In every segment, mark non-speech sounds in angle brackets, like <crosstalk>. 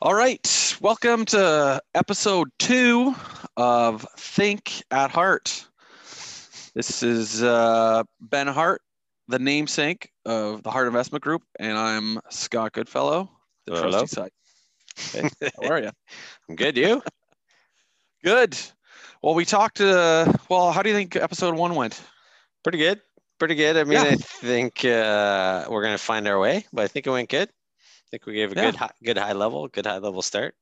All right, welcome to episode two of Think at Heart. This is uh, Ben Hart, the namesake of the Hart Investment Group, and I'm Scott Goodfellow, the Hello. trusty side. Hey. <laughs> How are you? I'm good. You? <laughs> Good. Well, we talked. Uh, well, how do you think episode one went? Pretty good. Pretty good. I mean, Yeah. I think uh, we're gonna find our way, but I think it went good. I think we gave a Yeah. good, high, good high level, good high level start.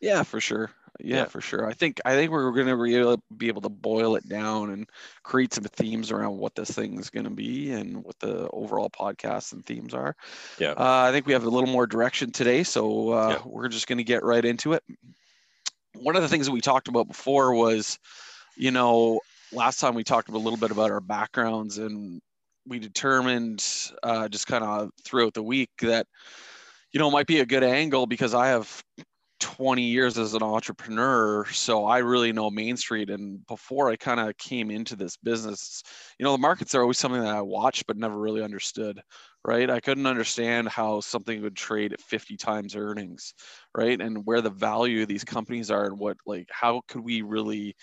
Yeah, for sure. Yeah, Yeah. for sure. I think I think we're gonna re- be able to boil it down and create some themes around what this thing's gonna be and what the overall podcast and themes are. Yeah. Uh, I think we have a little more direction today, so uh, Yeah. we're just gonna get right into it. One of the things that we talked about before was, you know, last time we talked a little bit about our backgrounds and we determined uh, just kind of throughout the week that you know, it might be a good angle because I have 20 years as an entrepreneur. So I really know Main Street. And before I kind of came into this business, you know, the markets are always something that I watched but never really understood, right? I couldn't understand how something would trade at 50 times earnings, right? And where the value of these companies are and what, like, how could we really,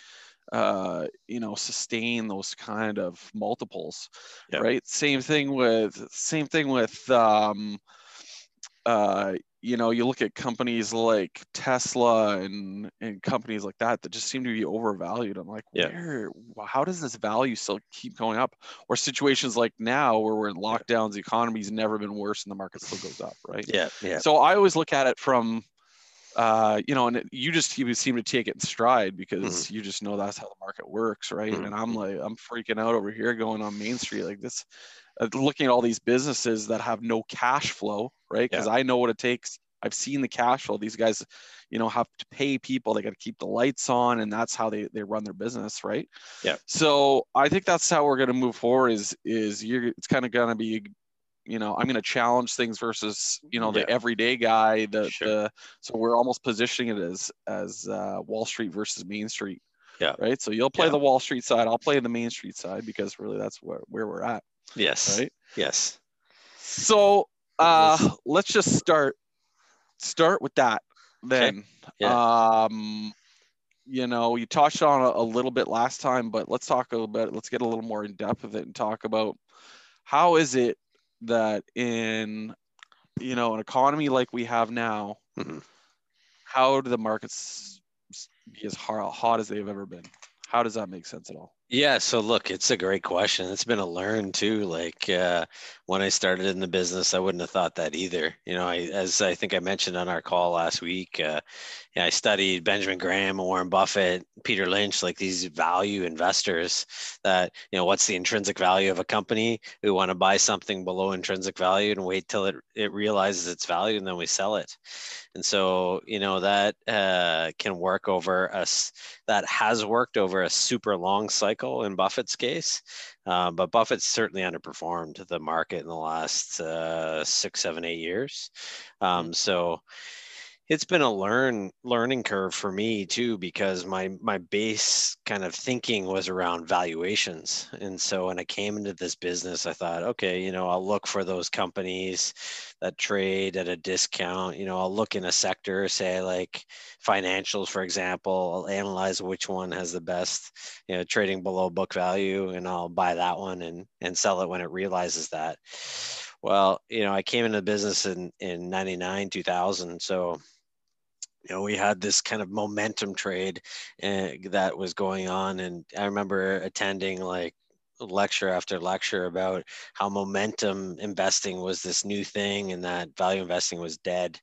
uh, you know, sustain those kind of multiples, Yeah. right? Same thing with, same thing with, um, uh, you know, you look at companies like Tesla and and companies like that that just seem to be overvalued. I'm like, Yeah. where? How does this value still keep going up? Or situations like now where we're in lockdowns, the economy's never been worse, and the market still goes up, right? Yeah. Yeah. So I always look at it from, uh, you know, and it- you just you seem to take it in stride because you just know that's how the market works, right? Mhm. And I'm like, I'm freaking out over here going on Main Street like this, uh, looking at all these businesses that have no cash flow, right? Because I know what it takes. I've seen the cash flow. These guys, you know, have to pay people. They got to keep the lights on, and that's how they they run their business, right? Yeah. So I think that's how we're going to move forward. Is is you're it's kind of going to be you know, I'm going to challenge things versus, you know, the Yeah. everyday guy. The, Sure. the so we're almost positioning it as as uh, Wall Street versus Main Street. Yeah. Right. So you'll play Yeah. the Wall Street side. I'll play the Main Street side because really that's where where we're at. Yes. Right. Yes. So uh, Let's- let's just start start with that then. Um, you know, you touched on a, a little bit last time, but let's talk a little bit. Let's get a little more in depth of it and talk about how is it that in you know an economy like we have now, Mhm. how do the markets be as hot, hot as they've ever been? How does that make sense at all? Yeah, so look, it's a great question. It's been a learn too. Like uh, when I started in the business, I wouldn't have thought that either. You know, I, as I think I mentioned on our call last week, uh, yeah, I studied Benjamin Graham, Warren Buffett, Peter Lynch, like these value investors. That you know, what's the intrinsic value of a company? We want to buy something below intrinsic value and wait till it it realizes its value, and then we sell it. And so, you know, that uh, can work over us that has worked over a super long cycle in Buffett's case. Uh, but Buffett's certainly underperformed the market in the last uh, six, seven, eight years. Um, so it's been a learn learning curve for me too because my my base kind of thinking was around valuations. And so when i came into this business i thought okay you know i'll look for those companies that trade at a discount. You know i'll look in a sector say like financials for example i'll analyze which one has the best you know trading below book value and i'll buy that one and and sell it when it realizes that. Well you know i came into the business in in 99 2000 so you know we had this kind of momentum trade uh, that was going on and i remember attending like lecture after lecture about how momentum investing was this new thing and that value investing was dead.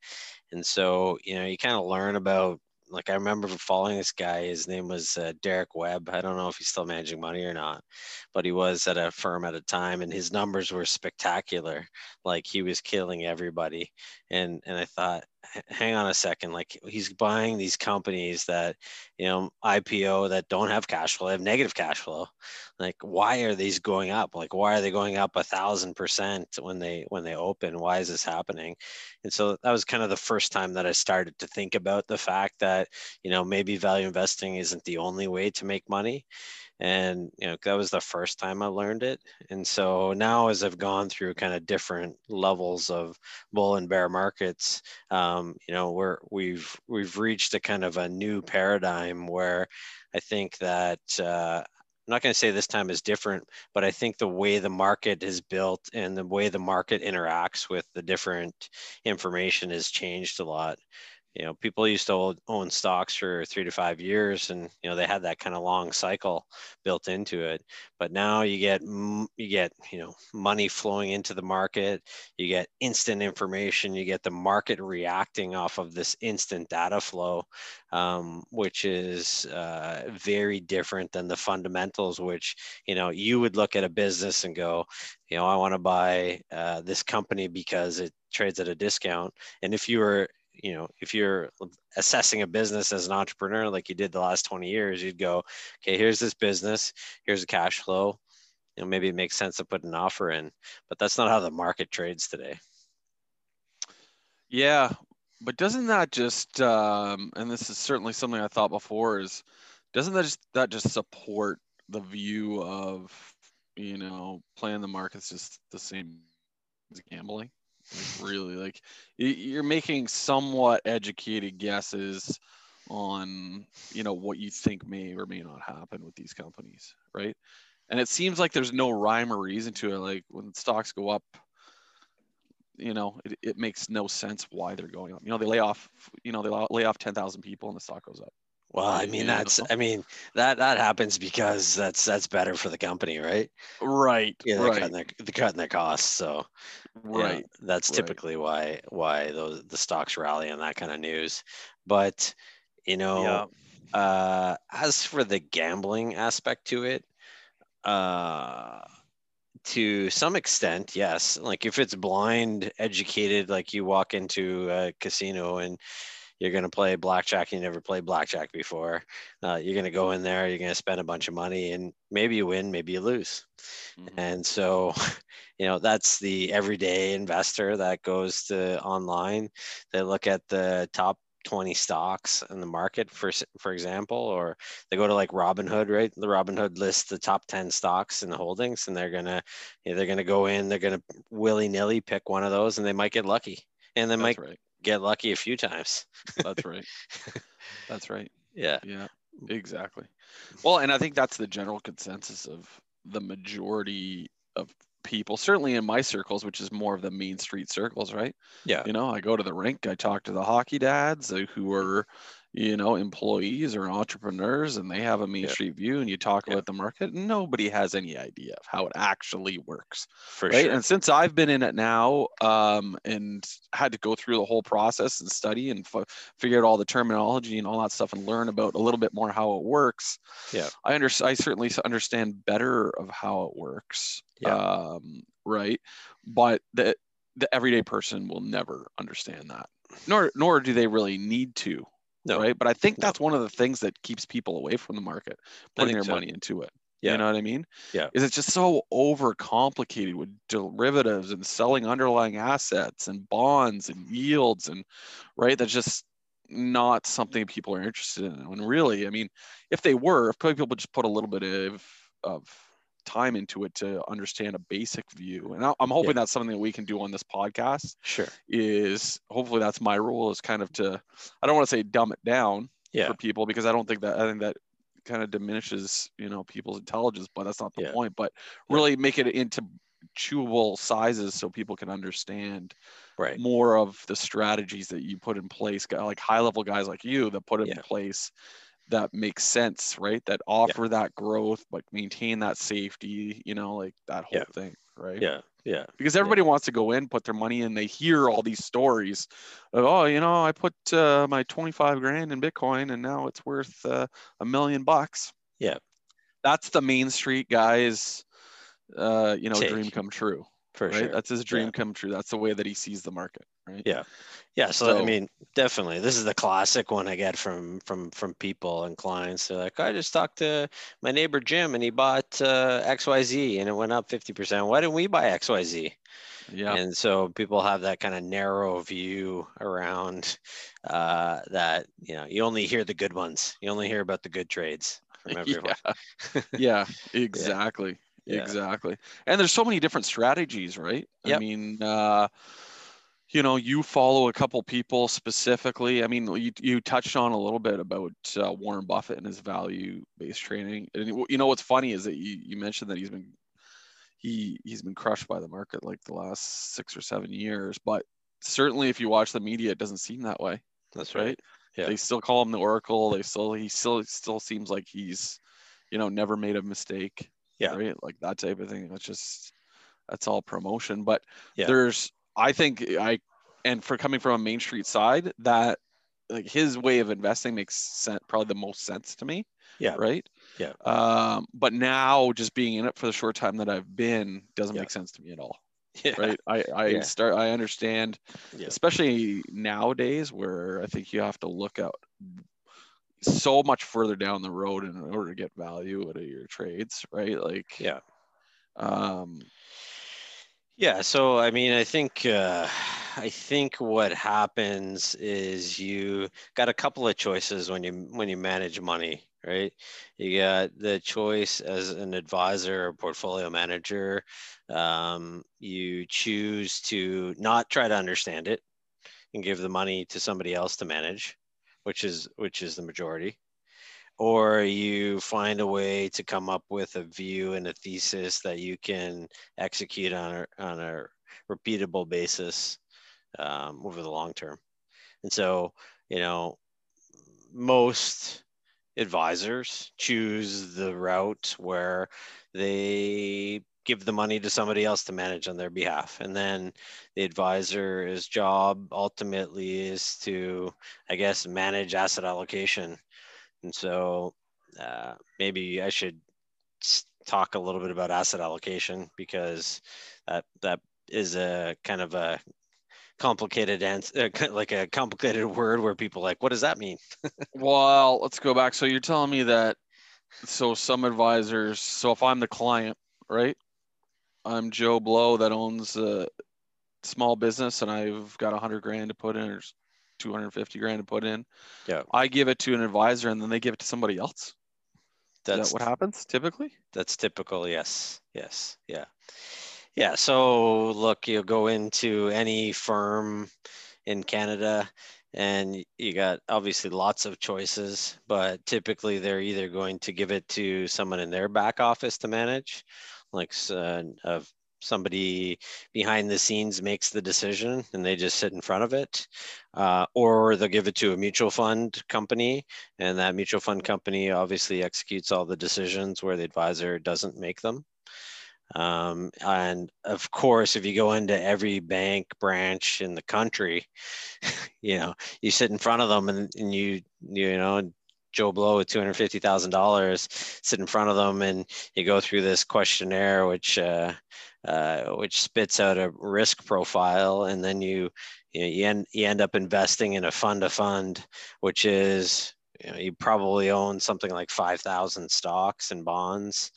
And so you know you kind of learn about like i remember following this guy his name was uh, derek webb. I don't know if he's still managing money or not but he was at a firm at a time and his numbers were spectacular. Like he was killing everybody. And and i thought "H- hang on a second like he's buying these companies that you know ipo that don't have cash flow they have negative cash flow. Like why are these going up? Like why are they going up a thousand percent when they when they open? Why is this happening? And so that was kind of the first time that i started to think about the fact that you know maybe value investing isn't the only way to make money and you know that was the first time i learned it and so now as i've gone through kind of different levels of bull and bear markets um, you know we're we've we've reached a kind of a new paradigm where i think that uh, I'm not going to say this time is different, but I think the way the market is built and the way the market interacts with the different information has changed a lot you know people used to own stocks for three to five years and you know they had that kind of long cycle built into it. But now you get you get you know money flowing into the market. You get instant information. You get the market reacting off of this instant data flow um, which is uh, very different than the fundamentals which you know you would look at a business and go you know i want to buy uh, this company because it trades at a discount. And if you were you know if you're assessing a business as an entrepreneur like you did the last 20 years you'd go okay here's this business here's the cash flow. You know maybe it makes sense to put an offer in but that's not how the market trades today. Yeah but doesn't that just um, and this is certainly something i thought before is doesn't that just that just support the view of you know playing the markets just the same as gambling really, like you're making somewhat educated guesses on you know what you think may or may not happen with these companies, right? And it seems like there's no rhyme or reason to it. Like when stocks go up, you know, it, it makes no sense why they're going up. You know, they lay off, you know, they lay off 10,000 people and the stock goes up. Well, I mean that's I mean that that happens because that's that's better for the company, right? Right. Yeah, they're right. cutting their they're cutting their costs. So right. Yeah, that's right. typically why why those the stocks rally on that kind of news. But you know, yeah. uh as for the gambling aspect to it, uh to some extent, yes. Like if it's blind educated, like you walk into a casino and you're going to play blackjack. You never played blackjack before. Uh, you're going to go in there. You're going to spend a bunch of money, and maybe you win, maybe you lose. Mm-hmm. And so, <laughs> you know, that's the everyday investor that goes to online. They look at the top 20 stocks in the market for for example or they go to like robinhood right the robinhood lists the top 10 stocks in the holdings and they're gonna you know, they're gonna go in they're gonna willy-nilly pick one of those and they might get lucky and they That's might right get lucky a few times. that's right. <laughs> That's right. Yeah. Yeah. Exactly. Well, and I think that's the general consensus of the majority of people, certainly in my circles, which is more of the main street circles, right? Yeah. You know, I go to the rink, I talk to the hockey dads uh, who are you know, employees or entrepreneurs and they have a Main yeah. Street view and you talk yeah. about the market, nobody has any idea of how it actually works. For right? sure. And since I've been in it now um, and had to go through the whole process and study and f- figure out all the terminology and all that stuff and learn about a little bit more how it works. Yeah. I under- I certainly understand better of how it works. Yeah. Um, right. But the, the everyday person will never understand that nor nor do they really need to no. right? But I think that's no. one of the things that keeps people away from the market, putting their so. money into it. Yeah. You know what I mean? Yeah. Is it's just so overcomplicated with derivatives and selling underlying assets and bonds and yields and right? That's just not something people are interested in. When really, I mean, if they were, if people would just put a little bit of of time into it to understand a basic view. And I'm hoping yeah. that's something that we can do on this podcast. Sure. Is hopefully that's my role is kind of to, I don't want to say dumb it down yeah. for people because I don't think that, I think that kind of diminishes, you know, people's intelligence, but that's not the yeah. point, but really make it into chewable sizes so people can understand right more of the strategies that you put in place like high level guys like you that put in place that makes sense, right? That offer yeah. that growth, but maintain that safety, you know, like that whole yeah. thing, right? Yeah. Yeah. Because everybody yeah. wants to go in, put their money in, they hear all these stories of, oh, you know, I put uh, my 25 grand in Bitcoin and now it's worth uh, a million bucks. Yeah. That's the Main Street guy's, uh, you know, Take. dream come true. For right? sure. That's his dream come true. That's the way that he sees the market right? Yeah, yeah. So, so, I mean, definitely, this is the classic one I get from from from people and clients. They're like, I just talked to my neighbor Jim, and he bought uh, X Y Z, and it went up fifty percent. Why didn't we buy X Y Z? Yeah. And so people have that kind of narrow view around uh, that. You know, you only hear the good ones. You only hear about the good trades. from <laughs> everyone. <laughs> yeah, yeah exactly. Yeah. Exactly. And there's so many different strategies, right? Yep. I mean, uh, you know, you follow a couple people specifically. I mean, you, you touched on a little bit about uh, Warren Buffett and his value-based training And you know what's funny is that you, you mentioned that he's been he he's been crushed by the market like the last six or seven years. But certainly, if you watch the media, it doesn't seem that way. That's right. right? Yeah. They still call him the Oracle. They still he still still seems like he's, you know, never made a mistake. Yeah. Right. Like that type of thing. It's just that's all promotion. But yeah. there's I think I and for coming from a Main Street side, that like his way of investing makes sense, probably the most sense to me. Yeah. Right. Yeah. Um, but now just being in it for the short time that I've been doesn't yeah. make sense to me at all. Yeah. Right. I, I Yeah. start I understand, Yeah. especially nowadays where I think you have to look out so much further down the road in order to get value out of your trades, right? Like Yeah. um Yeah, so I mean, I think uh, I think what happens is you got a couple of choices when you when you manage money, right? You got the choice as an advisor or portfolio manager. Um, you choose to not try to understand it and give the money to somebody else to manage, which is which is the majority or you find a way to come up with a view and a thesis that you can execute on a, on a repeatable basis um, over the long term. And so, you know, most advisors choose the route where they give the money to somebody else to manage on their behalf. And then the advisor's job ultimately is to, I guess, manage asset allocation and so uh, maybe I should talk a little bit about asset allocation because that that is a kind of a complicated answer, <laughs> like a complicated word where people like, what does that mean? <laughs> well, let's go back. So you're telling me that so some advisors, so if I'm the client, right? I'm Joe Blow that owns a small business and I've got a hundred grand to put in 250 grand to put in. Yeah. I give it to an advisor and then they give it to somebody else. That's Is that what happens typically? That's typical. Yes. Yes. Yeah. Yeah. So look, you go into any firm in Canada and you got obviously lots of choices, but typically they're either going to give it to someone in their back office to manage, like uh, of somebody behind the scenes makes the decision and they just sit in front of it uh, or they'll give it to a mutual fund company and that mutual fund company obviously executes all the decisions where the advisor doesn't make them. Um, and of course if you go into every bank branch in the country <laughs> you know you sit in front of them and, and you you know Joe Blow with two hundred fifty thousand dollars, sit in front of them, and you go through this questionnaire, which uh, uh, which spits out a risk profile, and then you you, know, you, end, you end up investing in a fund of fund, which is you, know, you probably own something like 5,000 stocks and bonds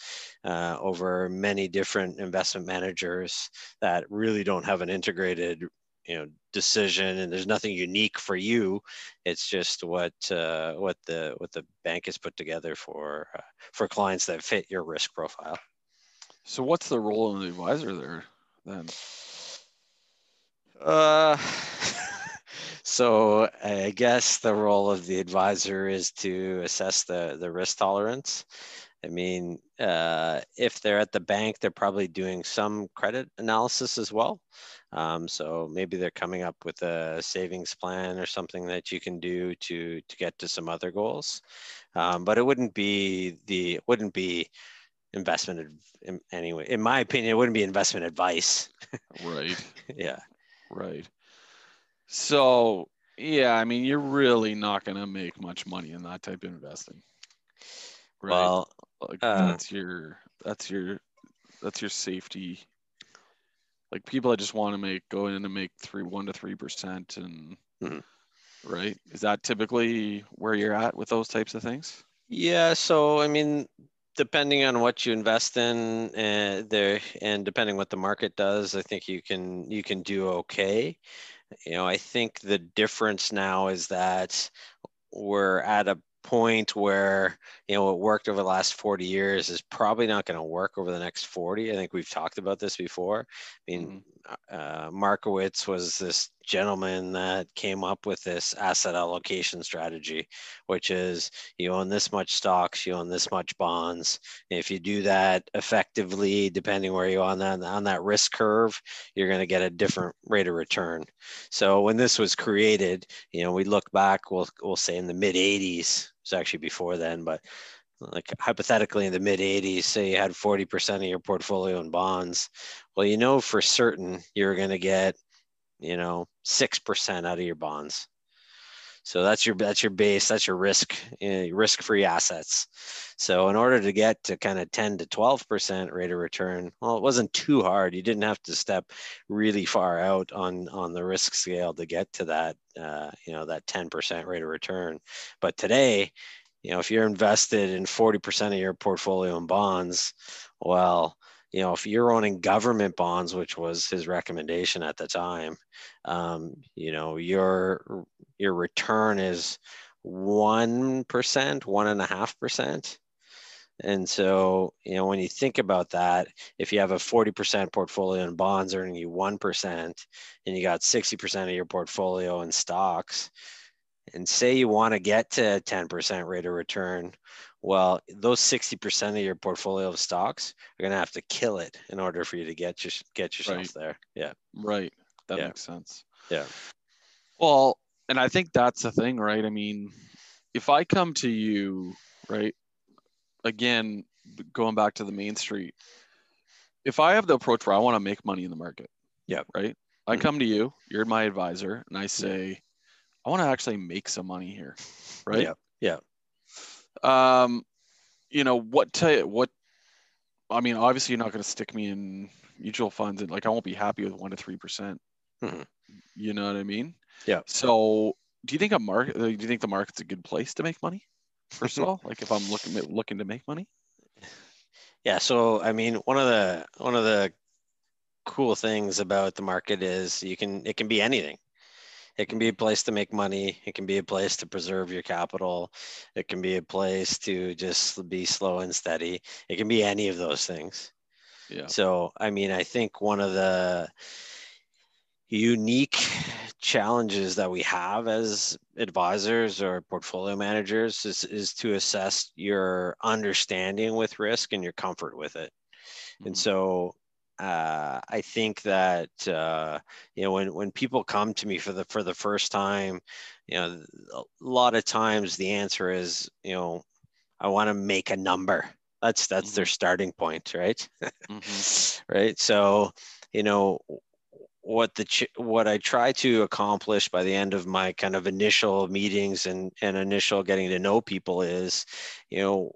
uh, over many different investment managers that really don't have an integrated you know decision and there's nothing unique for you it's just what uh, what the what the bank has put together for uh, for clients that fit your risk profile so what's the role of the advisor there then? Uh, <laughs> so I guess the role of the advisor is to assess the the risk tolerance. I mean, uh, if they're at the bank, they're probably doing some credit analysis as well. Um, so maybe they're coming up with a savings plan or something that you can do to to get to some other goals. Um, but it wouldn't be the it wouldn't be investment in, anyway. In my opinion, it wouldn't be investment advice. right. <laughs> yeah. Right. So yeah, I mean, you're really not going to make much money in that type of investing. Right? Well, like, uh, that's your that's your that's your safety. Like people that just want to make go in and make three one to three percent and mm-hmm. right is that typically where you're at with those types of things? Yeah. So I mean, depending on what you invest in uh, there and depending what the market does i think you can you can do okay you know i think the difference now is that we're at a point where you know what worked over the last 40 years is probably not going to work over the next 40 i think we've talked about this before i mean mm-hmm uh, Markowitz was this gentleman that came up with this asset allocation strategy, which is you own this much stocks, you own this much bonds. If you do that effectively, depending where you are on that on that risk curve, you're going to get a different rate of return. So when this was created, you know, we look back, we'll we'll say in the mid 80s. It's actually before then, but like hypothetically in the mid 80s say you had 40% of your portfolio in bonds well you know for certain you're going to get you know 6% out of your bonds so that's your that's your base that's your risk know, risk free assets. So in order to get to kind of 10 to 12% rate of return well it wasn't too hard. You didn't have to step really far out on on the risk scale to get to that uh, you know that 10% rate of return. But today you know if you're invested in 40% of your portfolio in bonds well you know if you're owning government bonds which was his recommendation at the time um, you know your your return is one percent one and a half percent. And so, you know, when you think about that, if you have a 40% portfolio in bonds earning you 1% and you got 60% of your portfolio in stocks, and say you want to get to 10% rate of return, well, those 60% of your portfolio of stocks are going to have to kill it in order for you to get your, get yourself right. there. Yeah. Right. That yeah. makes sense. Yeah. Well, and I think that's the thing, right? I mean, if I come to you, right, again, going back to the main street, if I have the approach where I want to make money in the market, yeah, right, I mm-hmm. come to you, you're my advisor, and I say, I want to actually make some money here, right? Yeah. Yeah. Um, you know what? To, what? I mean, obviously, you're not going to stick me in mutual funds, and like I won't be happy with one to three percent. Mm-hmm. You know what I mean? Yeah. So, do you think a market? Do you think the market's a good place to make money? First of all, like if I'm looking looking to make money. <laughs> Yeah. So, I mean, one of the one of the cool things about the market is you can it can be anything it can be a place to make money. It can be a place to preserve your capital. It can be a place to just be slow and steady. It can be any of those things. Yeah. So, I mean, I think one of the unique challenges that we have as advisors or portfolio managers is, is to assess your understanding with risk and your comfort with it. Mm-hmm. And so uh, I think that uh, you know when when people come to me for the for the first time, you know, a lot of times the answer is you know I want to make a number. That's that's mm-hmm. their starting point, right? mm-hmm. <laughs> Right. So you know what the ch- what I try to accomplish by the end of my kind of initial meetings and and initial getting to know people is, you know,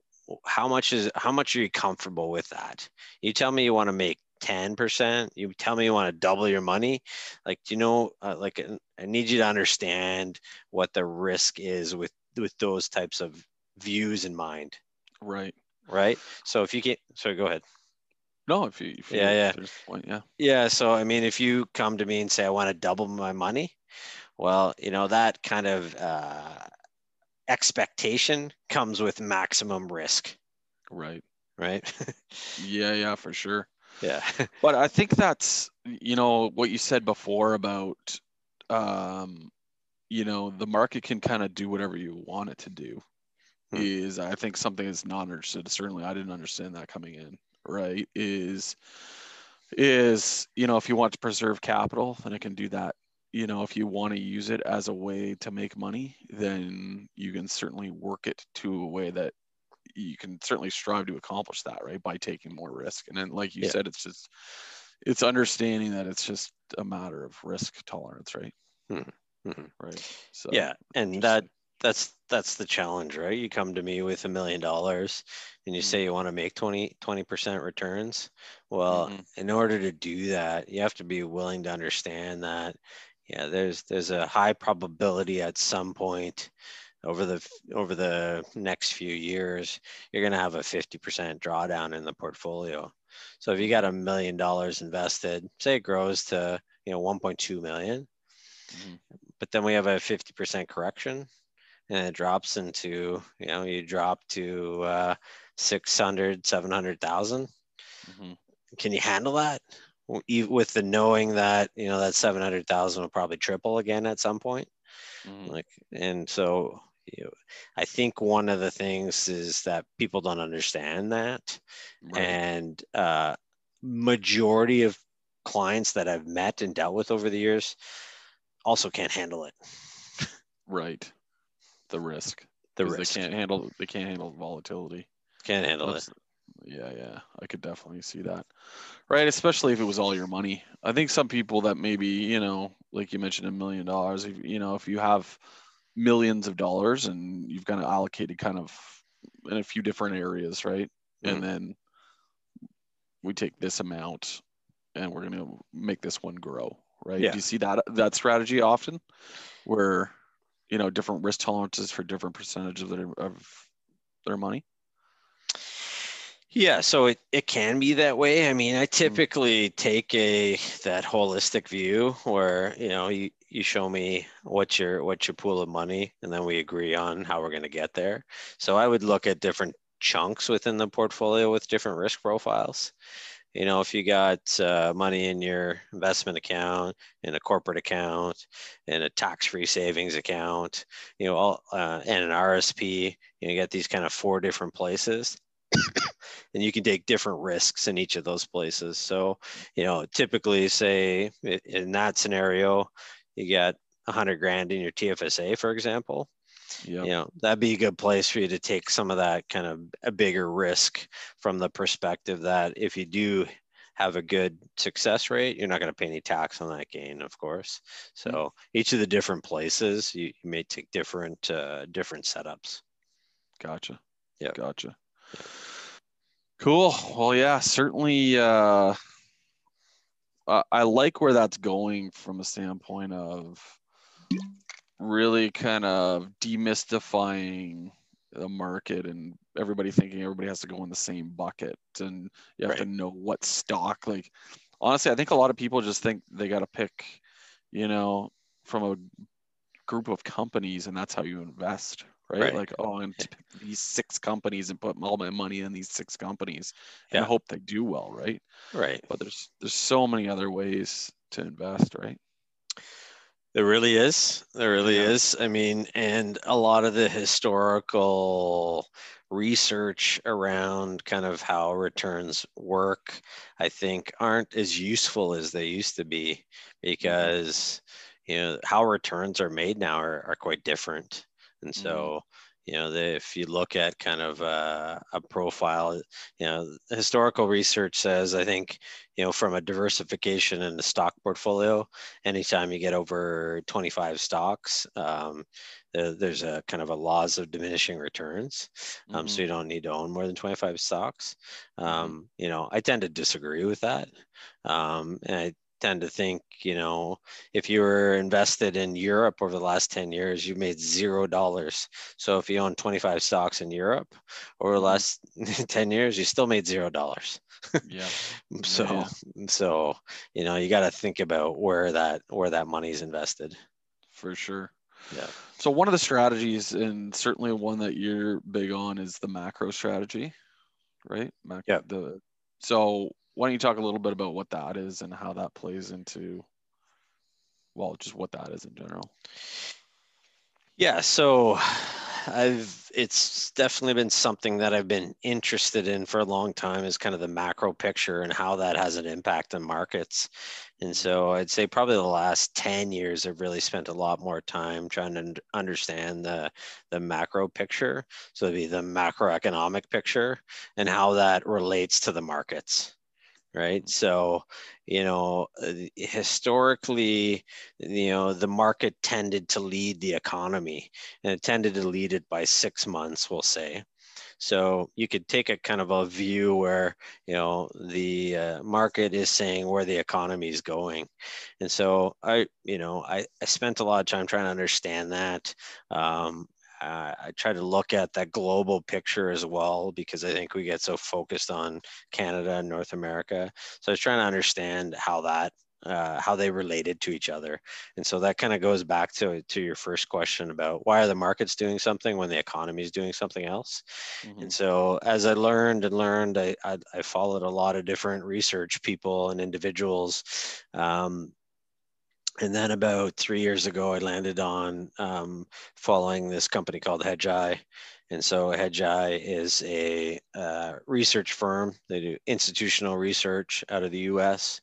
how much is how much are you comfortable with that? You tell me you want to make 10% you tell me you want to double your money? Like do you know uh, like i need you to understand what the risk is with with those types of views in mind. Right. Right? So if you can sorry go ahead. No if you, if you yeah yeah. point, yeah. Yeah so i mean if you come to me and say i want to double my money well you know that kind of uh, expectation comes with maximum risk. Right. Right? <laughs> Yeah yeah for sure yeah. <laughs> But i think that's you know what you said before about um you know the market can kind of do whatever you want it to do hmm. is i think something is not understood. Certainly i didn't understand that coming in right? Is is you know if you want to preserve capital then it can do that you know if you want to use it as a way to make money then you can certainly work it to a way that you can certainly strive to accomplish that right by taking more risk and then like you yeah. said it's just it's understanding that it's just a matter of risk tolerance right mm-hmm. mm-hmm. right so yeah and that that's that's the challenge right you come to me with a million dollars and you mm-hmm. say you want to make 20 20% returns well mm-hmm. in order to do that you have to be willing to understand that yeah there's there's a high probability at some point over the over the next few years you're going to have a 50% drawdown in the portfolio so if you got a million dollars invested say it grows to you know 1.2 million, mm-hmm. but then we have a 50% correction and it drops into you know you drop to uh, 600 700,000 mm-hmm. can you handle that with the knowing that you know that 700,000 will probably triple again at some point mm-hmm. like and so I think one of the things is that people don't understand that. Right. and uh, majority of clients that I've met and dealt with over the years also can't handle it. Right. The risk. The risk they can't handle they can't handle volatility. Can't handle That's, it. Yeah yeah. I could definitely see that. Right especially if it was all your money. I think some people that maybe you know like you mentioned a million dollars you know if you have millions of dollars and you've kind of allocated kind of in a few different areas right mm-hmm. and then we take this amount and we're going to make this one grow right yeah. do you see that that strategy often where you know different risk tolerances for different percentage of their of their money yeah, so it, it can be that way. I mean, I mm-hmm. typically take a that holistic view where, you know, you, you show me what's your what's your pool of money and then we agree on how we're going to get there. So I would look at different chunks within the portfolio with different risk profiles. You know, if you got uh, money in your investment account, in a corporate account, in a tax-free savings account, you know, all, uh, and an RSP, you, know, you get these kind of four different places and you can take different risks in each of those places. So, you know, typically say in that scenario, you get a hundred grand in your TFSA, for example. Yep. You know, that'd be a good place for you to take some of that kind of a bigger risk from the perspective that if you do have a good success rate, you're not going to pay any tax on that gain, of course. So mm-hmm. each of the different places, you, you may take different uh, different setups. Gotcha. Yeah. Gotcha. Cool. Well, yeah, certainly. Uh, I like where that's going from a standpoint of really kind of demystifying the market and everybody thinking everybody has to go in the same bucket and you have right. to know what stock like honestly i think a lot of people just think they got to pick you know from a group of companies and that's how you invest right? right. Like, oh, I'm these six companies and put all my money in these six companies and yeah. hope they do well, right? Right. But there's there's so many other ways to invest, right? There really is. There really yeah. is. I mean, and a lot of the historical research around kind of how returns work, I think, aren't as useful as they used to be mm-hmm. because, you know, how returns are made now are, are quite different. And mm-hmm. so, you know, the, if you look at kind of uh, a profile, you know, historical research says, I think, you know, from a diversification in the stock portfolio, anytime you get over 25 stocks, um, there's a kind of a laws of diminishing returns. Um, mm-hmm. So you don't need to own more than 25 stocks. Mm-hmm. Um, mm-hmm. You know, I tend to disagree with that. Um, and I tend to think, you know, if you were invested in Europe over the last 10 years, you made zero dollars. So if you own 25 stocks in Europe over the mm-hmm. last <laughs> 10 years, you still made zero dollars. yeah. <laughs> so yeah. so you know, you got to think about where that where that money is invested. For sure. Yeah. So one of the strategies, and certainly one that you're big on, is the macro strategy, right? Mac- yeah. The so why don't you talk a little bit about what that is and how that plays into well just what that is in general? Yeah so i've it's definitely been something that i've been interested in for a long time is kind of the macro picture and how that has an impact on markets. And so i'd say probably the last 10 years i've really spent a lot more time trying to understand the the macro picture. So it'd be the macroeconomic picture and how that relates to the markets right so you know uh, historically you know the market tended to lead the economy and it tended to lead it by six months we'll say so you could take a kind of a view where you know the uh, market is saying where the economy is going, and so I you know I, I spent a lot of time trying to understand that. Um, uh, I try to look at that global picture as well because I think we get so focused on Canada and North America. So I was trying to understand how that uh, how they related to each other. And so that kind of goes back to, to your first question about why are the markets doing something when the economy is doing something else? Mm-hmm. And so as I learned and learned, I, I, I, followed a lot of different research people and individuals. Um, and then about three years ago, I landed on um, following this company called Hedgeye. And so Hedgeye is a uh, research firm. They do institutional research out of the US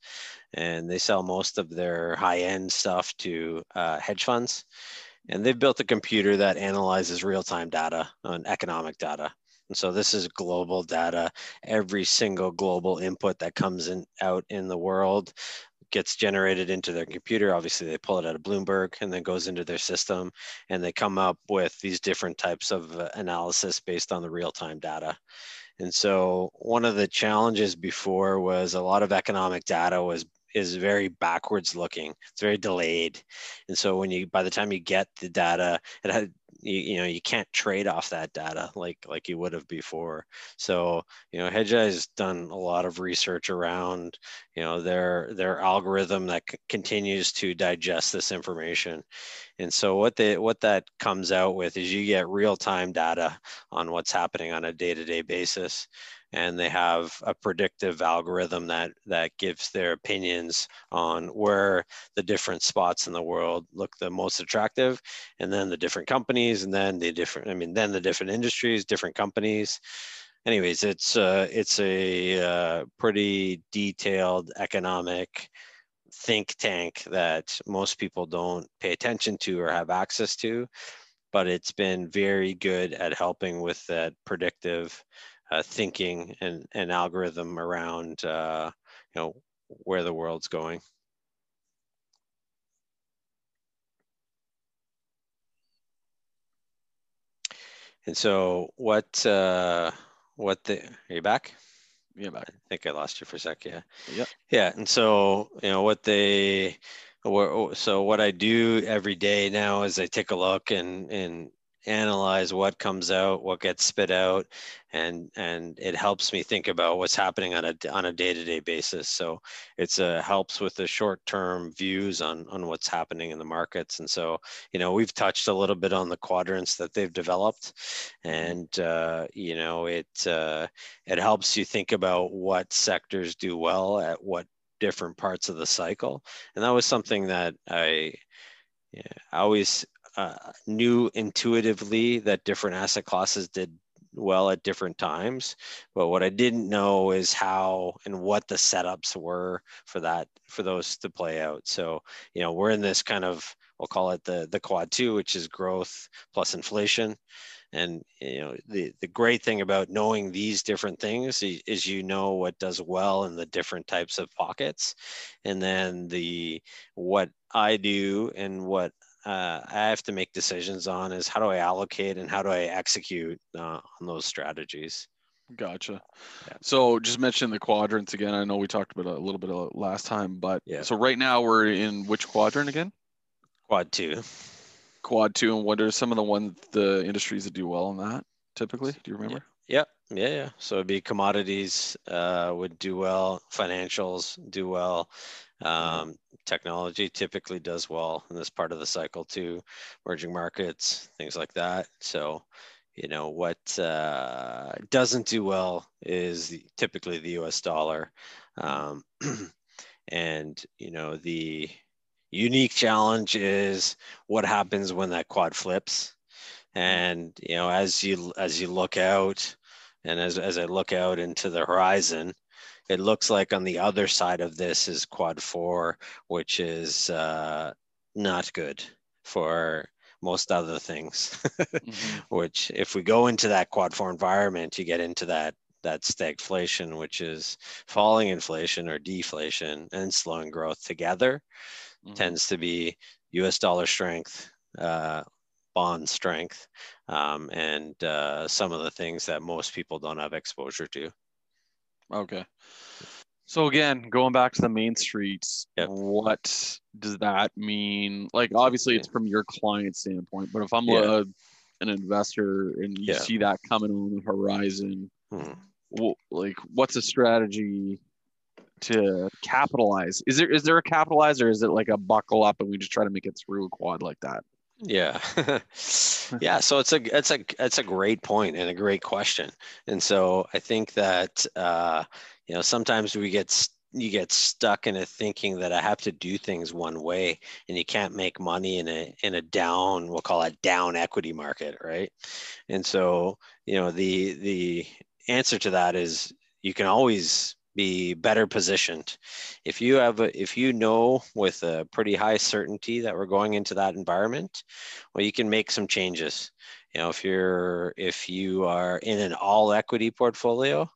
and they sell most of their high end stuff to uh, hedge funds. And they've built a computer that analyzes real time data on economic data. And so this is global data. Every single global input that comes in out in the world gets generated into their computer. Obviously, they pull it out of Bloomberg and then goes into their system, and they come up with these different types of uh, analysis based on the real time data. And so, one of the challenges before was a lot of economic data was is very backwards looking. It's very delayed, and so when you by the time you get the data, it had you, you know you can't trade off that data like like you would have before. So you know Hedgeye has done a lot of research around you know their their algorithm that c- continues to digest this information, and so what they what that comes out with is you get real time data on what's happening on a day to day basis and they have a predictive algorithm that that gives their opinions on where the different spots in the world look the most attractive and then the different companies and then the different i mean then the different industries different companies. Anyways it's uh, it's a uh, pretty detailed economic think tank that most people don't pay attention to or have access to but it's been very good at helping with that predictive uh, thinking and, and algorithm around uh, you know where the world's going. And so what uh, what the are you back? Yeah, back. I think I lost you for a sec. Yeah. Yeah. Yeah. And so you know what they were so what I do every day now is I take a look and and analyze what comes out, what gets spit out, and and it helps me think about what's happening on a on a day-to-day basis. So it's a helps with the short-term views on on what's happening in the markets. And so you know we've touched a little bit on the quadrants that they've developed, and uh, you know it uh, it helps you think about what sectors do well at what different parts of the cycle. And that was something that I yeah, I always uh, knew intuitively that different asset classes did well at different times. But what i didn't know is how and what the setups were for that for those to play out. So you know we're in this kind of we'll call it the the quad two which is growth plus inflation. And you know the the great thing about knowing these different things is you know what does well in the different types of pockets. And then the what i do and what uh, I have to make decisions on is how do I allocate and how do I execute uh, on those strategies. Gotcha. Yeah. So just mention the quadrants again. I know we talked about a little bit of last time, but yeah. so right now we're in which quadrant again? Quad two. Quad two, and what are some of the ones the industries that do well in that typically? Do you remember? Yeah. Yeah, yeah. So it'd be commodities uh, would do well, financials do well, um, technology typically does well in this part of the cycle too, emerging markets, things like that. So, you know, what uh, doesn't do well is typically the US dollar. Um, <clears throat> and, you know, the unique challenge is what happens when that quad flips. And, you know, as you as you look out and as, as I look out into the horizon, it looks like on the other side of this is quad four, which is uh, not good for most other things. <laughs> mm-hmm. Which, if we go into that quad four environment, you get into that that stagflation, which is falling inflation or deflation and slowing growth together, mm-hmm. tends to be U.S. dollar strength, uh, bond strength, um, and uh, some of the things that most people don't have exposure to. Okay. So again, going back to the main streets, yep. what does that mean? Like obviously it's from your client standpoint, but if I'm yeah. a, an investor and you yeah. see that coming on the horizon, hmm. well, like what's a strategy to capitalize? Is there is there a capitalize or is it like a buckle up and we just try to make it through a quad like that? Yeah. <laughs> yeah. So it's a it's a it's a great point and a great question. And so I think that uh, you know sometimes we get you get stuck in a thinking that I have to do things one way and you can't make money in a in a down we'll call it down equity market, right? And so, you know, the the answer to that is you can always be better positioned. If you have a, if you know with a pretty high certainty that we're going into that environment, well, you can make some changes. You know, if you're if you are in an all equity portfolio,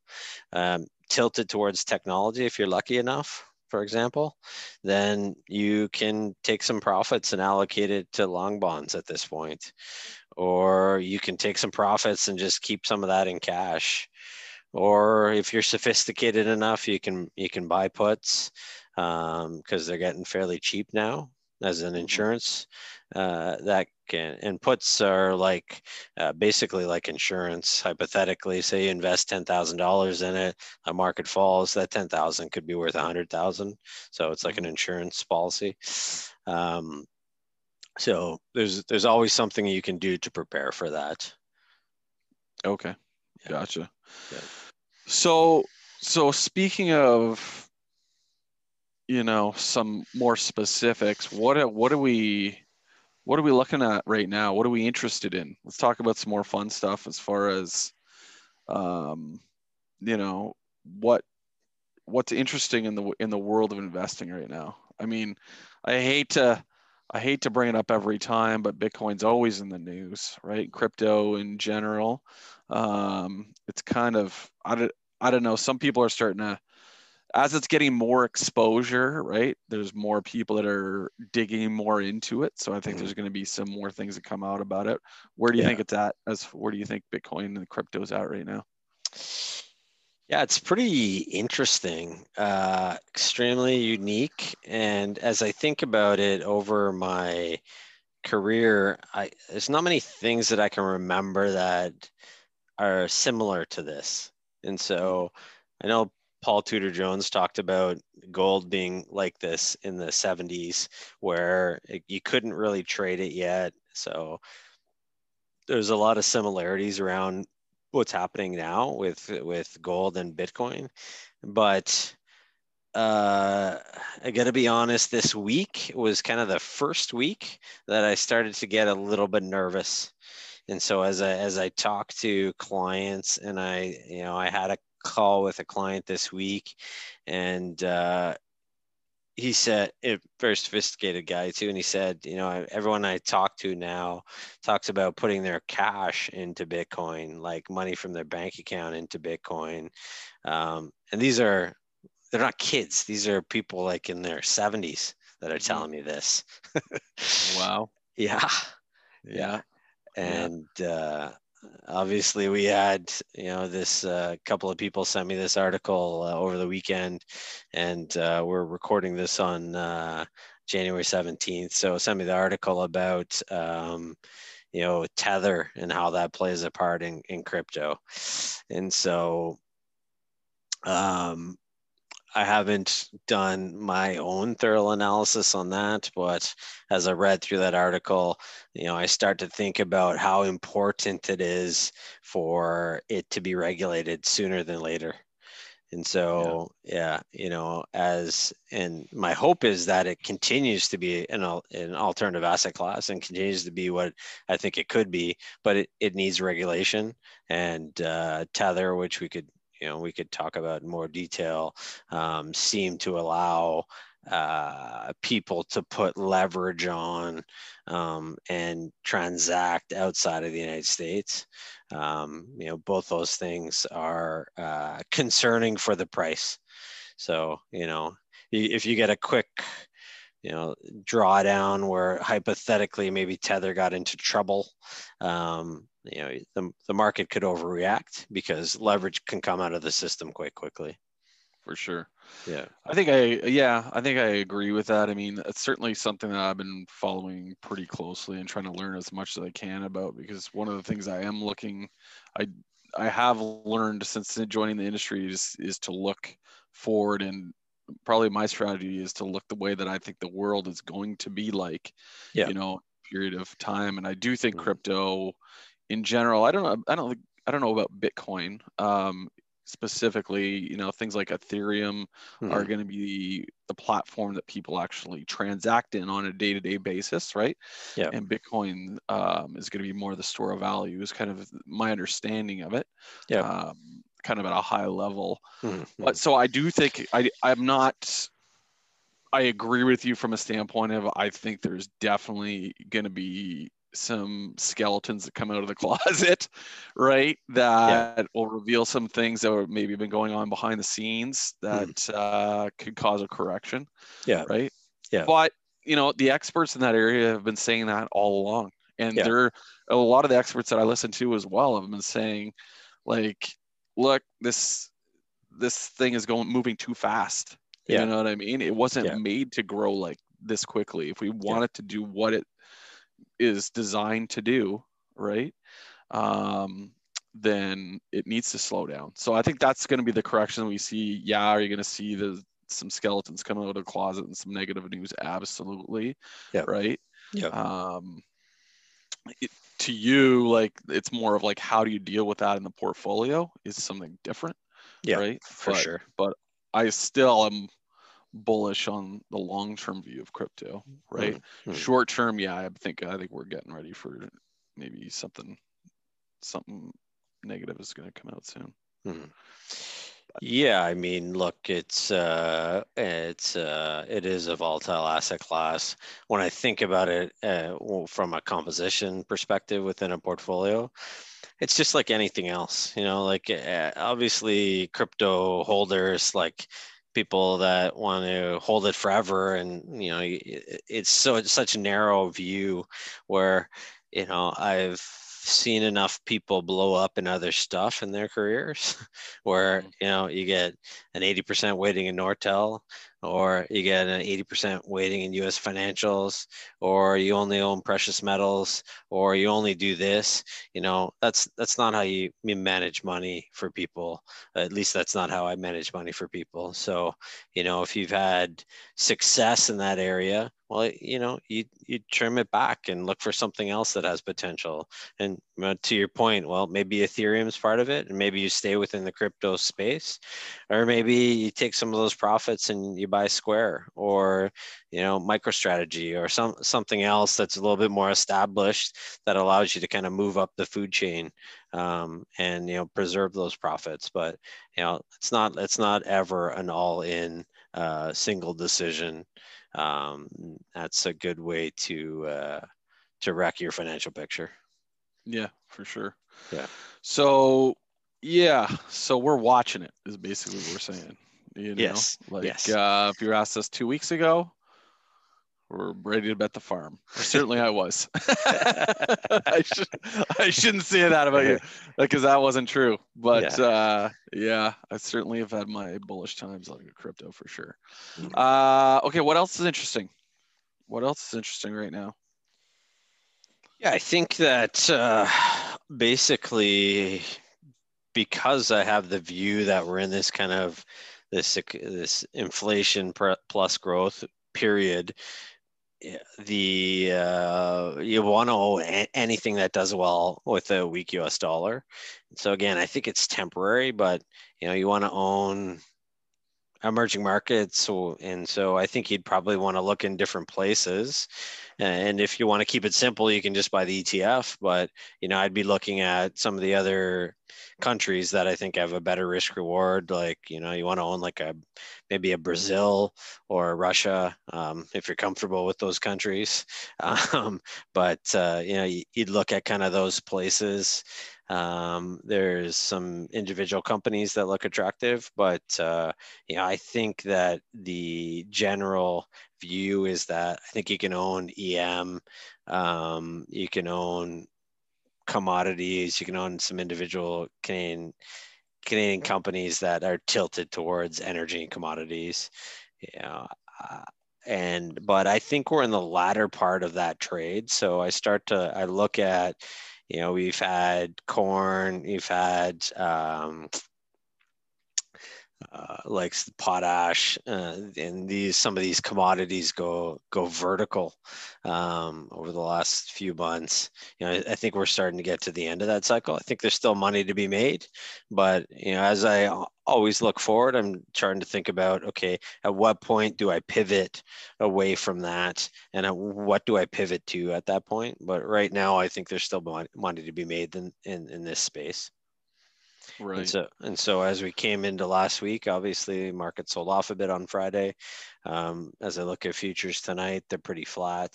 um, tilted towards technology, if you're lucky enough, for example, then you can take some profits and allocate it to long bonds at this point. Or you can take some profits and just keep some of that in cash or if you're sophisticated enough, you can you can buy puts because um, they're getting fairly cheap now as an mm-hmm. insurance. Uh, that can and puts are like uh, basically like insurance. Hypothetically, say you invest ten thousand dollars in it, a market falls, that ten thousand could be worth a hundred thousand. So it's like an mm-hmm. insurance policy. Um, so there's there's always something you can do to prepare for that. Okay, yeah. gotcha. So, so speaking of, you know, some more specifics, what what are we, what are we looking at right now? What are we interested in? Let's talk about some more fun stuff as far as, um, you know, what what's interesting in the in the world of investing right now. I mean, I hate to I hate to bring it up every time, but Bitcoin's always in the news, right? Crypto in general. Um, it's kind of I don't, I don't know. Some people are starting to, as it's getting more exposure, right? There's more people that are digging more into it. So I think mm-hmm. there's going to be some more things that come out about it. Where do you yeah. think it's at? As where do you think Bitcoin and crypto's at right now? Yeah, it's pretty interesting, uh, extremely unique. And as I think about it over my career, I there's not many things that I can remember that are similar to this. And so I know Paul Tudor Jones talked about gold being like this in the 70s, where it, you couldn't really trade it yet. So there's a lot of similarities around what's happening now with with gold and Bitcoin, but uh, I got to be honest. This week was kind of the first week that I started to get a little bit nervous and so as I as I talk to clients, and I you know I had a call with a client this week, and uh, he said a very sophisticated guy too and he said you know everyone i talk to now talks about putting their cash into bitcoin like money from their bank account into bitcoin. Um, and these are they're not kids. These are people like in their 70s that are mm-hmm. telling me this. <laughs> Wow. Yeah. Yeah and uh, obviously we had you know this uh, couple of people sent me this article uh, over the weekend. And uh, we're recording this on uh, january 17th so send me the article about um, you know tether and how that plays a part in, in crypto. And so um, I haven't done my own thorough analysis on that, but as I read through that article, you know, I start to think about how important it is for it to be regulated sooner than later. And so, yeah, yeah you know, as and my hope is that it continues to be an, an alternative asset class and continues to be what I think it could be, but it, it needs regulation and uh, Tether, which we could you know we could talk about in more detail um, seem to allow uh, people to put leverage on um, and transact outside of the United States. Um, you know, both those things are uh, concerning for the price. So, you know, if you get a quick you know drawdown where hypothetically maybe tether got into trouble um, you know the, the market could overreact because leverage can come out of the system quite quickly for sure yeah i think i yeah i think i agree with that i mean it's certainly something that i've been following pretty closely and trying to learn as much as i can about because one of the things i am looking i i have learned since joining the industry is is to look forward and probably my strategy is to look the way that I think the world is going to be like, Yeah. you know, period of time. And I do think Mhm. crypto in general, I don't know, I don't think, I don't know about Bitcoin um, specifically, you know, things like Ethereum are Mhm. going to be the platform that people actually transact in on a day-to-day basis, right? Yeah. And Bitcoin um, is going to be more the store of value is kind of my understanding of it. Yeah. Um, kind of at a high level. Mhm. But so I do think I I'm not I agree with you from a standpoint of I think there's definitely going to be some skeletons that come out of the <laughs> closet, right? That will reveal some things that were maybe been going on behind the scenes that uh, could cause a correction, Yeah. right? Yeah. But you know, the experts in that area have been saying that all along, and Yeah. there a lot of the experts that I listen to as well have been saying, like, look, this this thing is going moving too fast. Yeah. You know what I mean? It wasn't Yeah. made to grow like this quickly. If we want it to do what it is designed to do, right? Um, then it needs to slow down. So I think that's going to be the correction we see. Yeah, are you going to see the some skeletons coming out of the closet and some negative news? Absolutely. Yeah. Right. Yeah. Um, it, to you, like it's more of like how do you deal with that in the portfolio is something different. Yeah, Right. For But- sure. But I still am bullish on the long term view of crypto. Right. Mhm. Short term, yeah, I think I think we're getting ready for maybe something something negative is going to come out soon. Mhm. Yeah, I mean, look, it's uh, it's uh, it is a volatile asset class. When I think about it uh, from a composition perspective within a portfolio, it's just like anything else. You know, like uh, obviously crypto holders, like people that want to hold it forever, and you know, it's so it's such a narrow view where you know I've seen enough people blow up in other stuff in their careers <laughs> where Mhm. you know you get an 80% weighting in nortel or you get an 80% weighting in us financials or you only own precious metals or you only do this you know that's that's not how you, manage money for people. At least that's not how i manage money for people. So you know if you've had success in that area well you know you you trim it back and look for something else that has potential. And to your point, well, maybe Ethereum's part of it, and maybe you stay within the crypto space, or maybe you take some of those profits and you buy Square or you know MicroStrategy or some something else that's a little bit more established that allows you to kind of move up the food chain um, and you know preserve those profits. But you know it's not it's not ever an all-in uh, single decision. Um, that's a good way to uh, to wreck your financial picture. Yeah, for sure. Yeah. So yeah, so we're watching it is basically what we're saying. You know, Yes, like yes. uh, if you asked us two weeks ago, we're ready to bet the farm. Certainly I was. <laughs> I, should, I shouldn't say that about you <laughs> because that wasn't true. But Yeah. uh, yeah, I certainly have had my bullish times on crypto for sure. Mhm. Uh, okay, what else is interesting? What else is interesting right now? Yeah, I think that uh, basically because I have the view that we're in this kind of this this inflation plus growth period, the uh, you want to own anything that does well with a weak U.S. dollar. So again, I think it's temporary, but you know you want to own emerging markets so and so i think you'd probably want to look in different places and if you want to keep it simple you can just buy the etf but you know i'd be looking at some of the other countries that i think have a better risk reward like you know you want to own like a maybe a brazil or russia um, if you're comfortable with those countries <laughs> um, but uh, you know you- you'd look at kind of those places um, there's some individual companies that look attractive, but uh, you know, I think that the general view is that I think you can own EM, um, you can own commodities, you can own some individual Canadian Canadian companies that are tilted towards energy and commodities. You know, uh, and but I think we're in the latter part of that trade. So I start to I look at you know we've had corn we've had um, uh, like potash uh, and these some of these commodities go go vertical um, over the last few months. You know, I, I, think we're starting to get to the end of that cycle. I think there's still money to be made, but you know, as I always look forward, I'm trying to think about okay, at what point do I pivot away from that, and at what do I pivot to at that point? But right now, I think there's still money to be made in in, in this space. Right. And so, and so as we came into last week, obviously market sold off a bit on Friday. Um, as I look at futures tonight, they're pretty flat.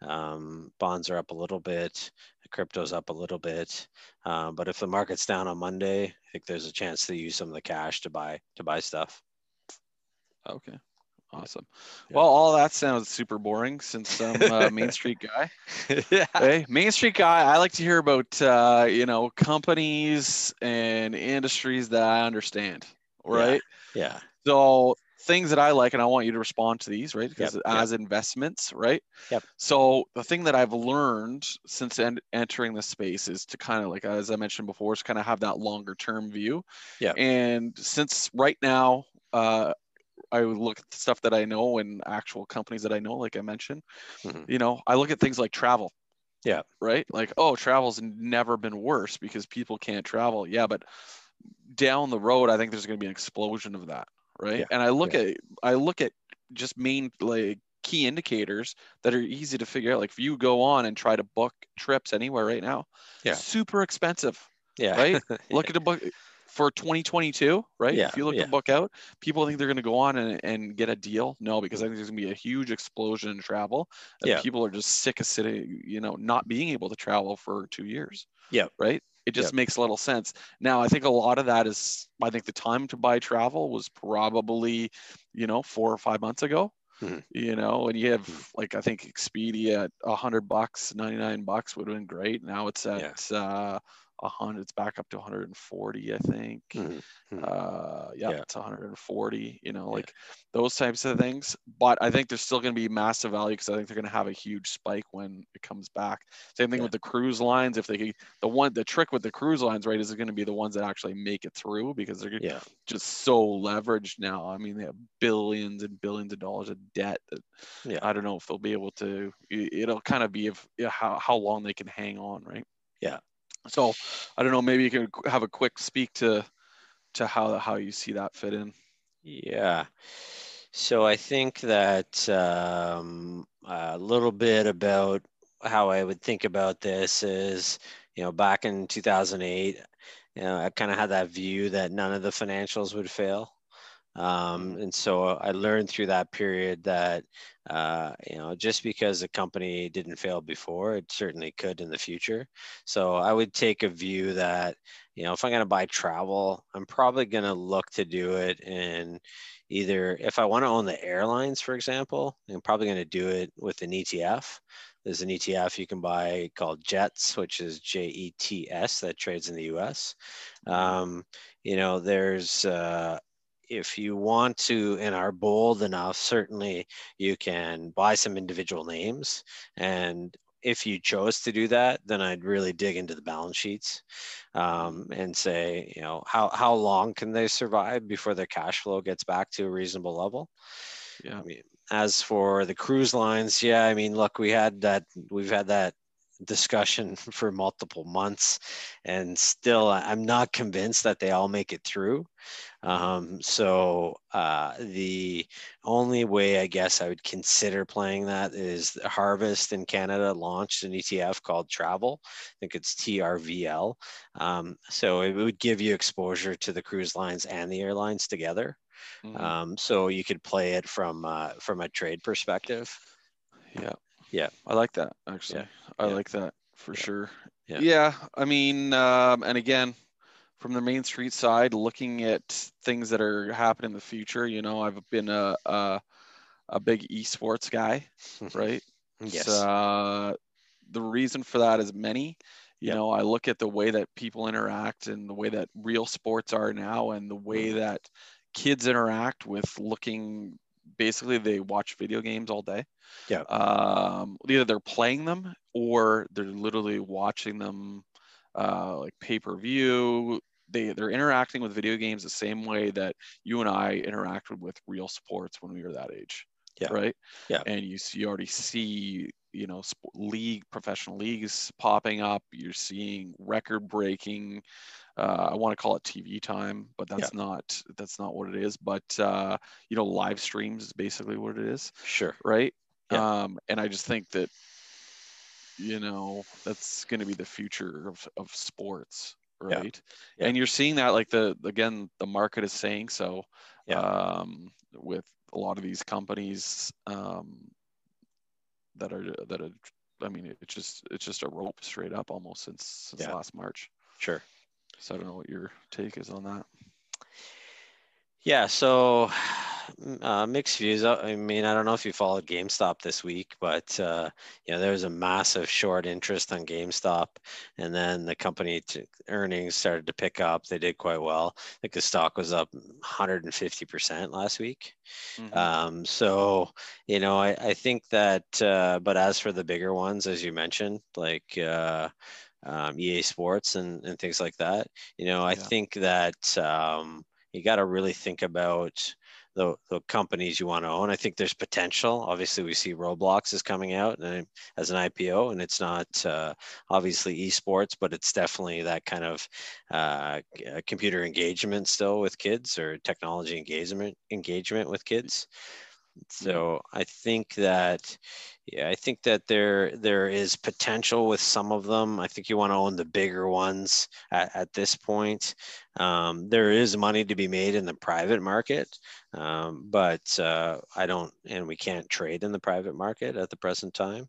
Um, bonds are up a little bit. Crypto's up a little bit. Uh, but if the market's down on Monday, I think there's a chance to use some of the cash to buy to buy stuff. Okay. Awesome. Yeah. Well, all that sounds super boring since I'm a <laughs> Main Street guy. yeah. Hey, Main Street guy, I like to hear about uh, you know companies and industries that I understand. Right. Yeah. yeah. So things that I like, and I want you to respond to these, right? Because yep. as yep. investments, right? Yep. So the thing that I've learned since en- entering the space is to kind of like, as I mentioned before, is kind of have that longer term view. Yeah. And since right now, uh, I would look at stuff that I know and actual companies that I know, like I mentioned. Mm-hmm. You know, I look at things like travel. Yeah. Right. Like, oh, travel's never been worse because people can't travel. Yeah, but down the road, I think there's going to be an explosion of that. Right. Yeah. And I look yeah. at I look at just main like key indicators that are easy to figure out. Like if you go on and try to book trips anywhere right now, yeah, super expensive. Yeah. Right. <laughs> Look at the book for 2022, right? Yeah, if you look yeah. the book out, people think they're going to go on and, and get a deal. No, because I think there's going to be a huge explosion in travel. yeah. People are just sick of sitting, you know, not being able to travel for two years. Yeah. Right. It just yep. makes little sense. Now, I think a lot of that is, I think the time to buy travel was probably, you know, four or five months ago. Mm-hmm. You know, and you have mm-hmm. like I think Expedia at a hundred bucks, ninety nine bucks would have been great. Now it's at yeah. uh, 100 it's back up to 140 i think mm-hmm. uh yeah, yeah, it's 140 you know like yeah. those types of things but i think there's still going to be massive value because i think they're going to have a huge spike when it comes back same thing yeah. with the cruise lines if they the one the trick with the cruise lines right is it's going to be the ones that actually make it through because they're just so leveraged now i mean they have billions and billions of dollars of debt that yeah. i don't know if they'll be able to it'll kind of be if how, how long they can hang on right yeah so I don't know, maybe you can have a quick speak to to how how you see that fit in. Yeah. So I think that um, a little bit about how I would think about this is, you know, back in 2008, you know, I kind of had that view that none of the financials would fail. Um, and so I learned through that period that, uh, you know, just because a company didn't fail before, it certainly could in the future. So I would take a view that, you know, if I'm going to buy travel, I'm probably going to look to do it in either, if I want to own the airlines, for example, I'm probably going to do it with an ETF. There's an ETF you can buy called JETS, which is J E T S, that trades in the US. Mm-hmm. Um, you know, there's uh, if you want to and are bold enough, certainly you can buy some individual names. And if you chose to do that, then I'd really dig into the balance sheets um, and say, you know, how, how long can they survive before their cash flow gets back to a reasonable level? Yeah. I mean, as for the cruise lines, yeah, I mean, look, we had that, we've had that discussion <laughs> for multiple months and still i'm not convinced that they all make it through um, so uh, the only way I guess I would consider playing that is Harvest in Canada launched an ETF called Travel. I think it's TRVL. Um, so it would give you exposure to the cruise lines and the airlines together. Mm-hmm. Um, so you could play it from uh, from a trade perspective. Yeah, yeah, I like that actually. Yeah. I yeah. like that for yeah. sure. Yeah. yeah, I mean, um, and again, from the main street side, looking at things that are happening in the future. You know, I've been a a, a big esports guy, <laughs> right? yes. Uh, the reason for that is many. You yep. know, I look at the way that people interact and the way that real sports are now, and the way mm-hmm. that kids interact with looking. Basically, they watch video games all day. Yeah. Um, either they're playing them or they're literally watching them uh, like pay per view they they're interacting with video games the same way that you and I interacted with real sports when we were that age. Yeah. Right. Yeah. And you see, you already see you know league professional leagues popping up. You're seeing record breaking. Uh, I want to call it TV time, but that's not that's not what it is. But uh, you know, live streams is basically what it is, Sure. right? Yeah. Um, and I just think that you know that's going to be the future of, of sports Yeah. right Yeah. and you're seeing that like the again the market is saying so Yeah. um, with a lot of these companies um, that are that are i mean it's just it's just a rope straight up almost since since Yeah. last march Sure. So i don't know what your take is on that Yeah, so <sighs> uh, mixed views. I mean, I don't know if you followed GameStop this week, but uh, you know there was a massive short interest on GameStop, and then the company t- earnings started to pick up. They did quite well. I think the stock was up 150% last week. Mhm. Um, so you know, I, I think that. Uh, but as for the bigger ones, as you mentioned, like uh, um, EA Sports and, and things like that, you know, I Yeah. think that um, you got to really think about the, the companies you want to own. I think there's potential. Obviously, we see Roblox is coming out and as an IPO, and it's not uh, obviously esports, but it's definitely that kind of uh, uh, computer engagement still with kids or technology engagement engagement with kids. So I think that, yeah, I think that there there is potential with some of them. I think you want to own the bigger ones at, at this point. Um, there is money to be made in the private market, um, but uh, I don't, and we can't trade in the private market at the present time.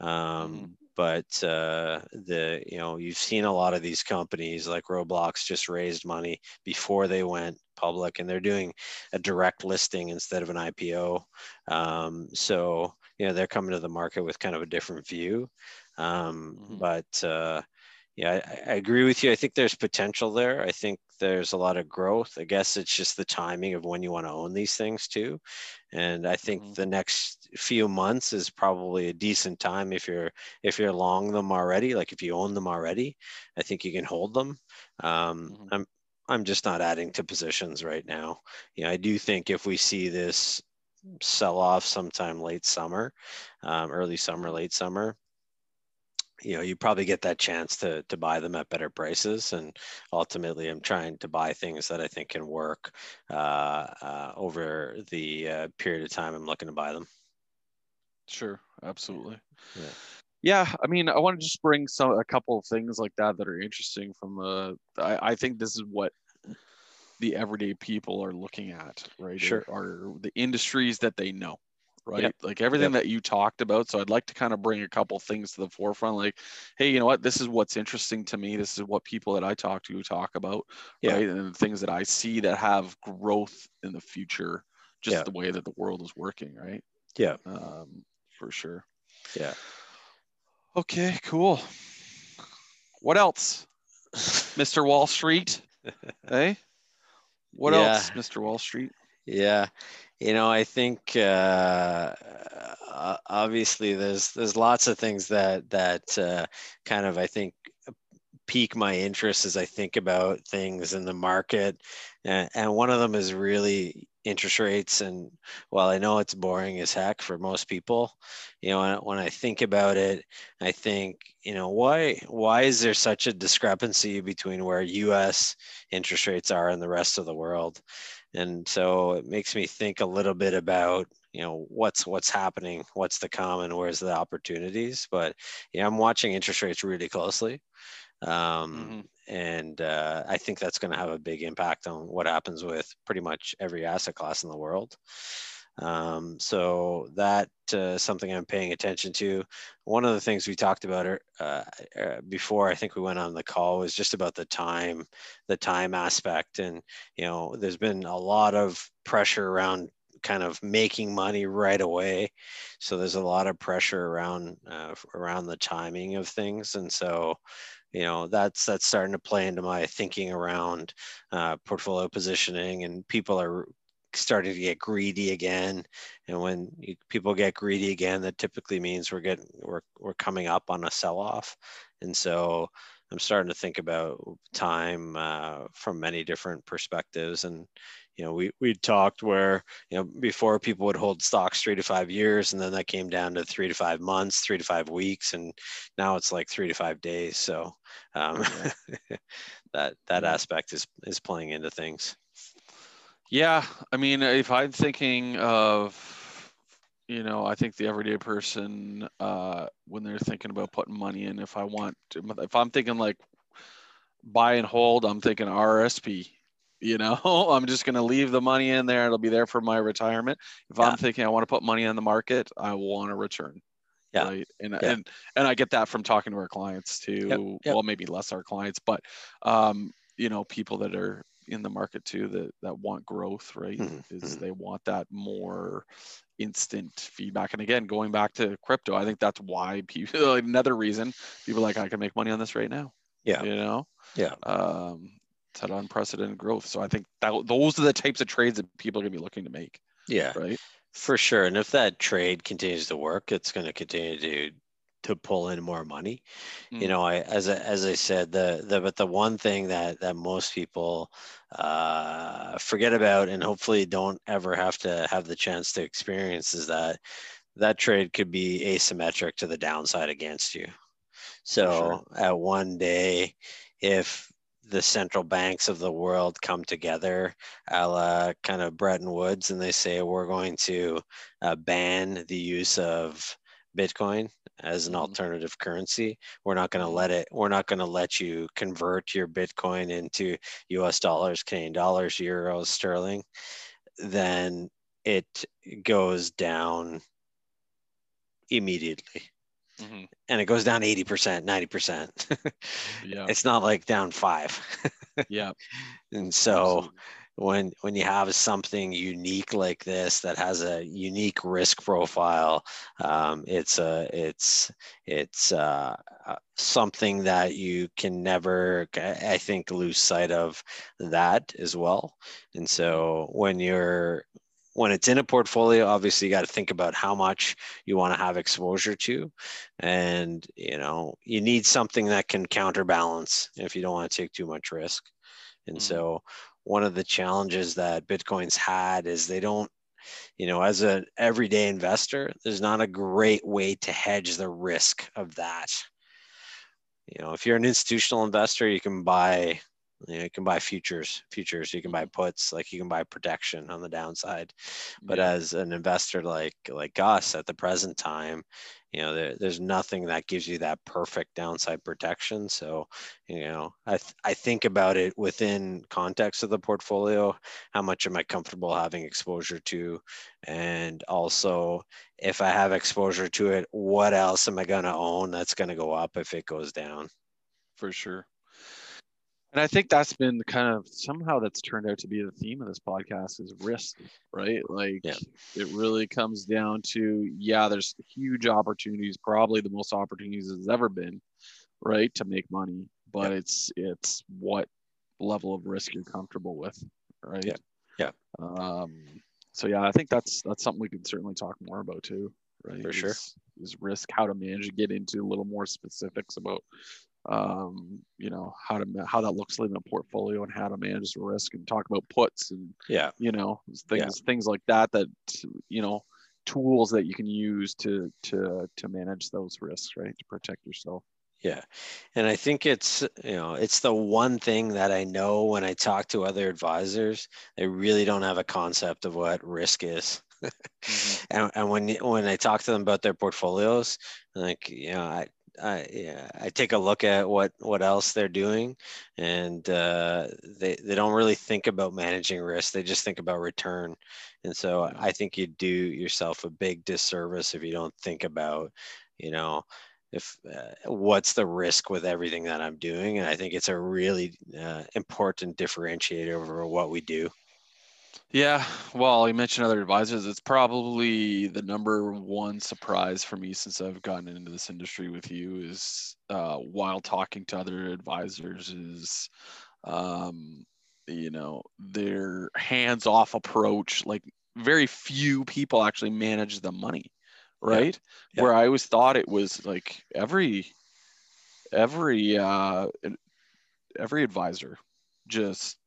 Um, But uh, the you know you've seen a lot of these companies like Roblox just raised money before they went public, and they're doing a direct listing instead of an IPO. Um, so you know they're coming to the market with kind of a different view. Um, Mhm. But uh, yeah, I, I agree with you. I think there's potential there. I think there's a lot of growth. I guess it's just the timing of when you want to own these things too. And I think Mhm. the next few months is probably a decent time if you're if you're long them already. Like if you own them already, I think you can hold them. Um, Mhm. I'm I'm just not adding to positions right now. You know, I do think if we see this sell off sometime late summer, um, early summer, late summer, you know, you probably get that chance to to buy them at better prices. And ultimately, I'm trying to buy things that I think can work uh, uh, over the uh, period of time I'm looking to buy them. Sure, absolutely. Yeah. Yeah, I mean, I want to just bring some a couple of things like that that are interesting from the. I, I think this is what the everyday people are looking at, right? Sure. Are, the industries that they know, right? Yep. Like everything Yep. that you talked about. So I'd like to kind of bring a couple things to the forefront, like, hey, you know what? This is what's interesting to me. This is what people that I talk to talk about, Yeah. right? And the things that I see that have growth in the future, just Yeah. the way that the world is working, right? Yeah. Um, for sure. Yeah. Okay, cool. What else, Mr. Wall Street? <laughs> hey, what Yeah. else, Mr. Wall Street? Yeah, you know, I think uh, uh, obviously there's there's lots of things that that uh, kind of I think pique my interest as I think about things in the market, and, and one of them is really interest rates. And while I know it's boring as heck for most people, you know, when, I think about it, I think you know why why is there such a discrepancy between where U.S. interest rates are and the rest of the world? and so it makes me think a little bit about you know what's what's happening what's the common where's the opportunities but yeah i'm watching interest rates really closely um, and uh, i think that's going to have a big impact on what happens with pretty much every asset class in the world. Um, so that uh, something i'm paying attention to one of the things we talked about uh, uh, before i think we went on the call was just about the time the time aspect. And you know there's been a lot of pressure around kind of making money right away. So there's a lot of pressure around uh, around the timing of things. And so you know that's that's starting to play into my thinking around uh, portfolio positioning and people are starting to get greedy again. And when you, people get greedy again that typically means we're getting we're, we're coming up on a sell-off. And so I'm starting to think about time uh, from many different perspectives. And you know, we we talked where you know before people would hold stocks three to five years, and then that came down to three to five months, three to five weeks, and now it's like three to five days. So um, <laughs> that that aspect is is playing into things. Yeah, I mean, if I'm thinking of you know, I think the everyday person, uh, when they're thinking about putting money in, if I want, to, if I'm thinking like buy and hold, I'm thinking RSP. You know, <laughs> I'm just going to leave the money in there. It'll be there for my retirement. If yeah. I'm thinking I want to put money on the market, I want a return. Yeah. Right. And, yeah. and, and I get that from talking to our clients too. Yep. Yep. Well, maybe less our clients, but, um, you know, people that are in the market too that that want growth right? Mm-hmm. is mm-hmm. they want that more instant feedback. And again going back to crypto i think that's why people <laughs> another reason people like i can make money on this right now yeah. you know? Yeah. Um it's had unprecedented growth. So i think that those are the types of trades that people are going to be looking to make yeah. right? For sure. And if that trade continues to work it's going to continue to to pull in more money. Mm. You know, I as I, as I said, the the but the one thing that that most people uh, forget about and hopefully don't ever have to have the chance to experience is that that trade could be asymmetric to the downside against you. So sure. at one day, if the central banks of the world come together, a la kind of Bretton Woods, and they say we're going to uh, ban the use of Bitcoin as an mm-hmm. alternative currency. We're not going to let it, we're not going to let you convert your Bitcoin into US dollars, Canadian dollars, euros, sterling. Then it goes down immediately. Mm-hmm. And it goes down 80%, 90%. <laughs> yeah. It's not like down five. <laughs> yeah. And so, Absolutely when when you have something unique like this that has a unique risk profile um, it's a it's it's uh, uh, something that you can never i think lose sight of that as well. And so when you're when it's in a portfolio obviously you got to think about how much you want to have exposure to. And you know you need something that can counterbalance if you don't want to take too much risk. And mm-hmm. so one of the challenges that Bitcoin's had is they don't, you know, as an everyday investor, there's not a great way to hedge the risk of that. You know, if you're an institutional investor, you can buy you, know, you can buy futures, futures. You can buy mm-hmm. puts, like you can buy protection on the downside. But yeah. as an investor like like us at the present time, you know there, there's nothing that gives you that perfect downside protection so you know I, th- I think about it within context of the portfolio how much am i comfortable having exposure to and also if i have exposure to it what else am i going to own that's going to go up if it goes down for sure and I think that's been kind of somehow that's turned out to be the theme of this podcast is risk, right? Like yeah. it really comes down to, yeah, there's huge opportunities, probably the most opportunities there's ever been, right, to make money. But yeah. it's it's what level of risk you're comfortable with, right? Yeah. Yeah. Um, so yeah, I think that's that's something we could certainly talk more about too, right? For is, sure. Is risk, how to manage get into a little more specifics about um, you know how to how that looks in a portfolio and how to manage the risk and talk about puts and yeah. you know things yeah. things like that that you know tools that you can use to to to manage those risks right? To protect yourself. Yeah. And i think it's you know it's the one thing that i know when i talk to other advisors they really don't have a concept of what risk is. Mm-hmm. <laughs> and, and when when i talk to them about their portfolios like you know i I yeah, I take a look at what what else they're doing, and uh, they they don't really think about managing risk. They just think about return, and so I think you do yourself a big disservice if you don't think about, you know, if uh, what's the risk with everything that I'm doing. And I think it's a really uh, important differentiator over what we do. Yeah, well, you mentioned other advisors. It's probably the number one surprise for me since I've gotten into this industry with you is uh, while talking to other advisors is, um, you know, their hands-off approach. Like very few people actually manage the money, right? Yeah. Yeah. Where I always thought it was like every every uh, every advisor just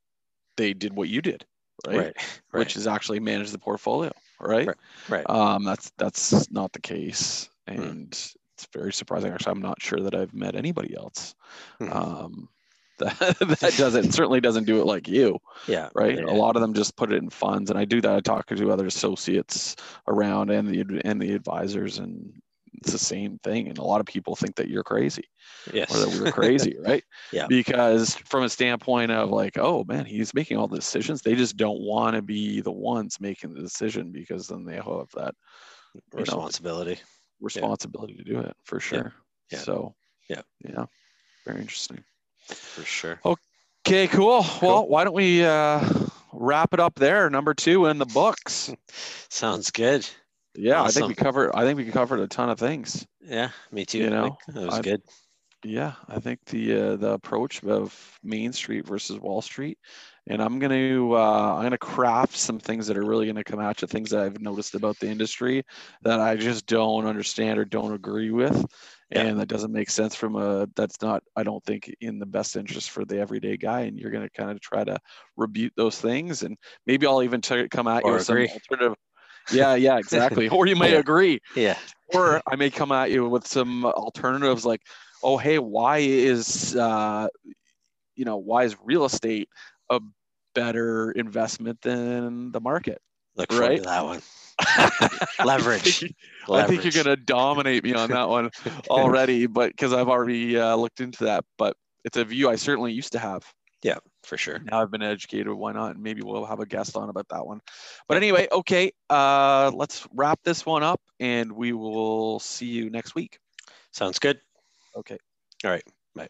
they did what you did, right? Right. Right. Which is actually manage the portfolio, right? Right. right. Um, that's that's not the case, Hmm. and it's very surprising. Actually, I'm not sure that I've met anybody else Mhm. um, <laughs> that that does it. certainly doesn't do it like you, yeah. right? Yeah. A lot of them just put it in funds, and I do that. I talk to other associates around and the and the advisors, and it's the same thing. And a lot of people think that you're crazy Yes. or that we're crazy, <laughs> right? Yeah. Because from a standpoint of like, oh man, he's making all the decisions. They just don't want to be the ones making the decision because then they have that you know, Responsibility. responsibility to do it for sure. Yeah. So Yeah. yeah, very interesting. For sure. Okay, cool. Well, why don't we uh, wrap it up there? Number two in the books. <laughs> Sounds good. Yeah, I think we covered. I think we covered a ton of things. Yeah. Me too. You know, that was I- good. Yeah, I think the uh, the approach of Main Street versus Wall Street, and I'm gonna uh, I'm gonna craft some things that are really gonna come at you, things that I've noticed about the industry that I just don't understand or don't agree with, Yeah. and that doesn't make sense from a that's not I don't think in the best interest for the everyday guy, and you're gonna kind of try to rebuke those things, and maybe I'll even t- come at you Or with some alternative. Yeah, yeah, exactly. or you may Yeah. agree Yeah. or I may come at you with some alternatives like, oh, hey, why is uh, you know why is real estate a better investment than the market? Look Right. to that one. I <laughs> Leverage. I think you're gonna dominate me on that one <laughs> already, but because I've already uh, looked into that. But it's a view I certainly used to have. Yeah, for sure. Now I've been educated. Why not? And maybe we'll have a guest on about that one. But anyway, okay, uh, let's wrap this one up, and we will see you next week. Sounds good. Okay. All right. Bye.